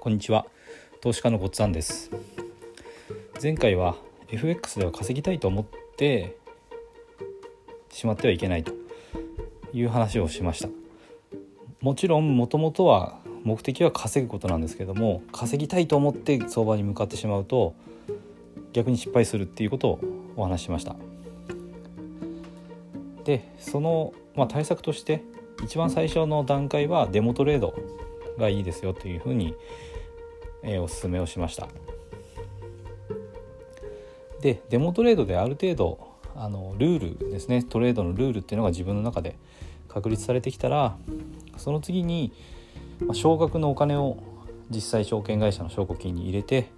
こんにちは。投資家のごっつぁんです。前回は FX では稼ぎたいと思ってしまってはいけないという話をしました。もちろんもともとは目的は稼ぐことなんですけども稼ぎたいと思って相場に向かってしまうと逆に失敗するっていうことをお話ししました。でその、まあ、対策として一番最初の段階はデモトレードがいいですよというふうに、えー、おすすめをしました。でデモトレードである程度あのルールですね。トレードのルールっていうのが自分の中で確立されてきたらその次に、ま、少額のお金を実際証券会社の証拠金に入れて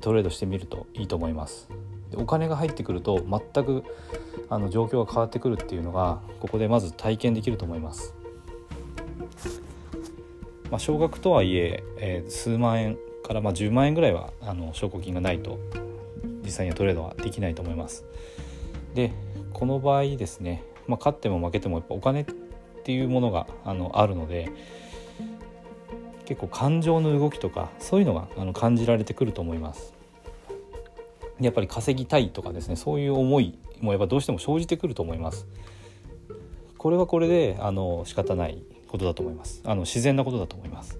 トレードしてみるといいと思います。でお金が入ってくると全くあの状況が変わってくるっていうのがここでまず体験できると思います。まあ、少額とはいええー、数万円からまあ10万円ぐらいはあの証拠金がないと実際にはトレードはできないと思います。でこの場合ですね、まあ、勝っても負けてもやっぱお金っていうものがあのあるので結構感情の動きとかそういうのがあの感じられてくると思います。やっぱり稼ぎたいとかですねそういう思いもやっぱどうしても生じてくると思います。これはこれであの仕方ないことだと思います。あの自然なことだと思います。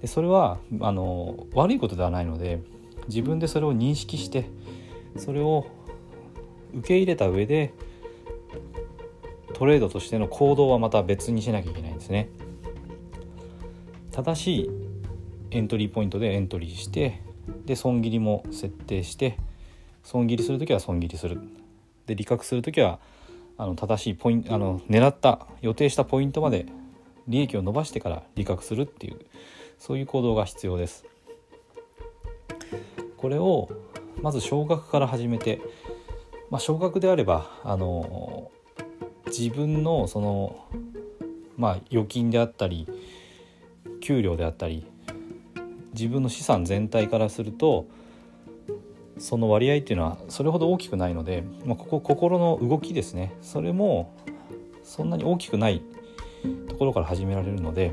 でそれはあの悪いことではないので自分でそれを認識してそれを受け入れた上でトレードとしての行動はまた別にしなきゃいけないんですね。正しいエントリーポイントでエントリーしてで損切りも設定して損切りする時は損切りするで利確する時はあの正しいポイントあの狙った予定したポイントまで利益を伸ばしてから利確するっていうそういう行動が必要です。これをまず少額から始めて、まあ、少額であればあの自分のそのまあ預金であったり給料であったり自分の資産全体からするとその割合っていうのはそれほど大きくないので、まあ、ここ心の動きですね。それもそんなに大きくないころから始められるので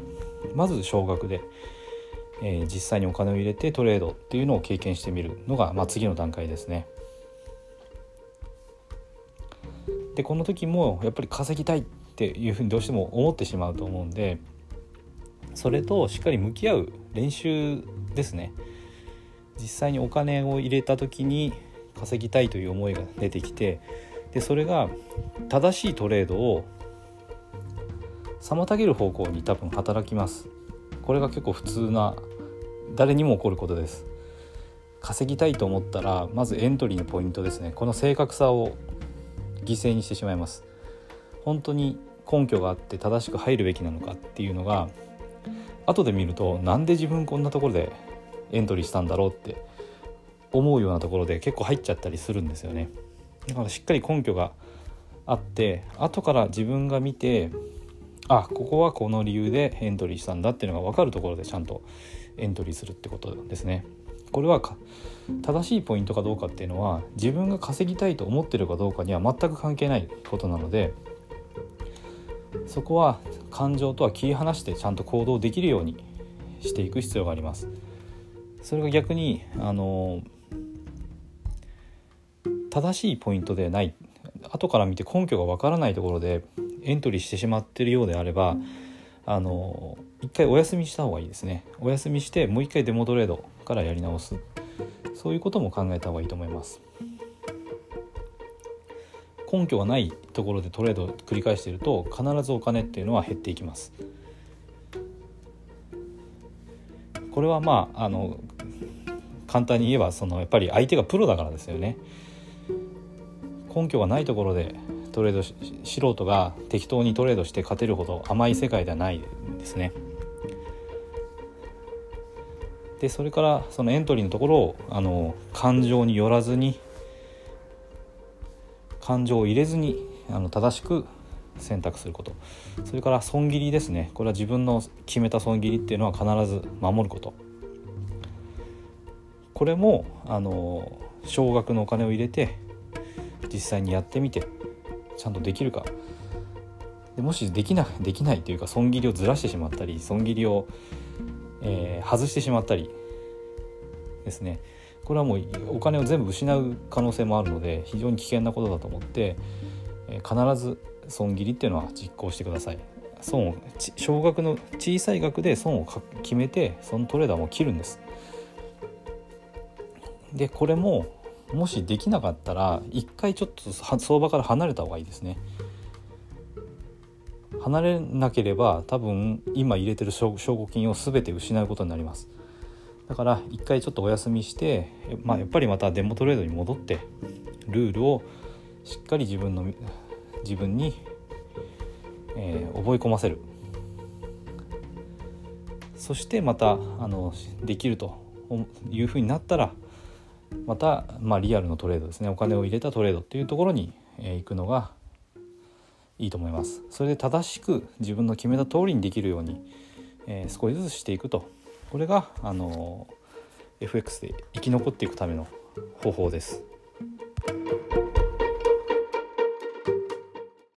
まず少額で、えー、実際にお金を入れてトレードっていうのを経験してみるのが、まあ、次の段階ですね。でこの時もやっぱり稼ぎたいっていうふうにどうしても思ってしまうと思うんでそれとしっかり向き合う練習ですね。実際にお金を入れた時に稼ぎたいという思いが出てきてでそれが正しいトレードを妨げる方向に多分働きます。これが結構普通な誰にも起こることです。稼ぎたいと思ったらまずエントリーのポイントですね。この正確さを犠牲にしてしまいます。本当に根拠があって正しく入るべきなのかっていうのが後で見るとなんで自分こんなところでエントリーしたんだろうって思うようなところで結構入っちゃったりするんですよね。だからしっかり根拠があって後から自分が見てあここはこの理由でエントリーしたんだっていうのが分かるところでちゃんとエントリーするってことですねこれは正しいポイントかどうかっていうのは自分が稼ぎたいと思ってるかどうかには全く関係ないことなのでそこは感情とは切り離してちゃんと行動できるようにしていく必要があります。それが逆にあの正しいポイントでない後から見て根拠がわからないところでエントリーしてしまっているようであればあの一回お休みした方がいいですね。お休みしてもう一回デモトレードからやり直す。そういうことも考えた方がいいと思います。根拠がないところでトレードを繰り返していると必ずお金っていうのは減っていきます。これはまああの簡単に言えばそのやっぱり相手がプロだからですよね。根拠がないところでトレード素人が適当にトレードして勝てるほど甘い世界ではないですね。でそれからそのエントリーのところをあの感情によらずに感情を入れずにあの正しく選択すること。それから損切りですね。これは自分の決めた損切りっていうのは必ず守ること。これもあの少額のお金を入れて実際にやってみてちゃんとできるか。でもしできな できないというか損切りをずらしてしまったり損切りを、えー、外してしまったりですね。これはもうお金を全部失う可能性もあるので非常に危険なことだと思って、えー、必ず損切りっていうのは実行してください。損を少額の小さい額で損を決めてそのトレーダーも切るんです。でこれももしできなかったら一回ちょっと相場から離れた方がいいですね。離れなければ多分今入れてる証拠金を全て失うことになります。だから一回ちょっとお休みして、まあ、やっぱりまたデモトレードに戻ってルールをしっかり自分の自分に、えー、覚え込ませる。そしてまたあのできるというふうになったらまた、まあ、リアルのトレードですね。お金を入れたトレードっていうところに、え、行くのがいいと思います。それで正しく自分の決めた通りにできるように、えー、少しずつしていくと。これがあの FX で生き残っていくための方法です。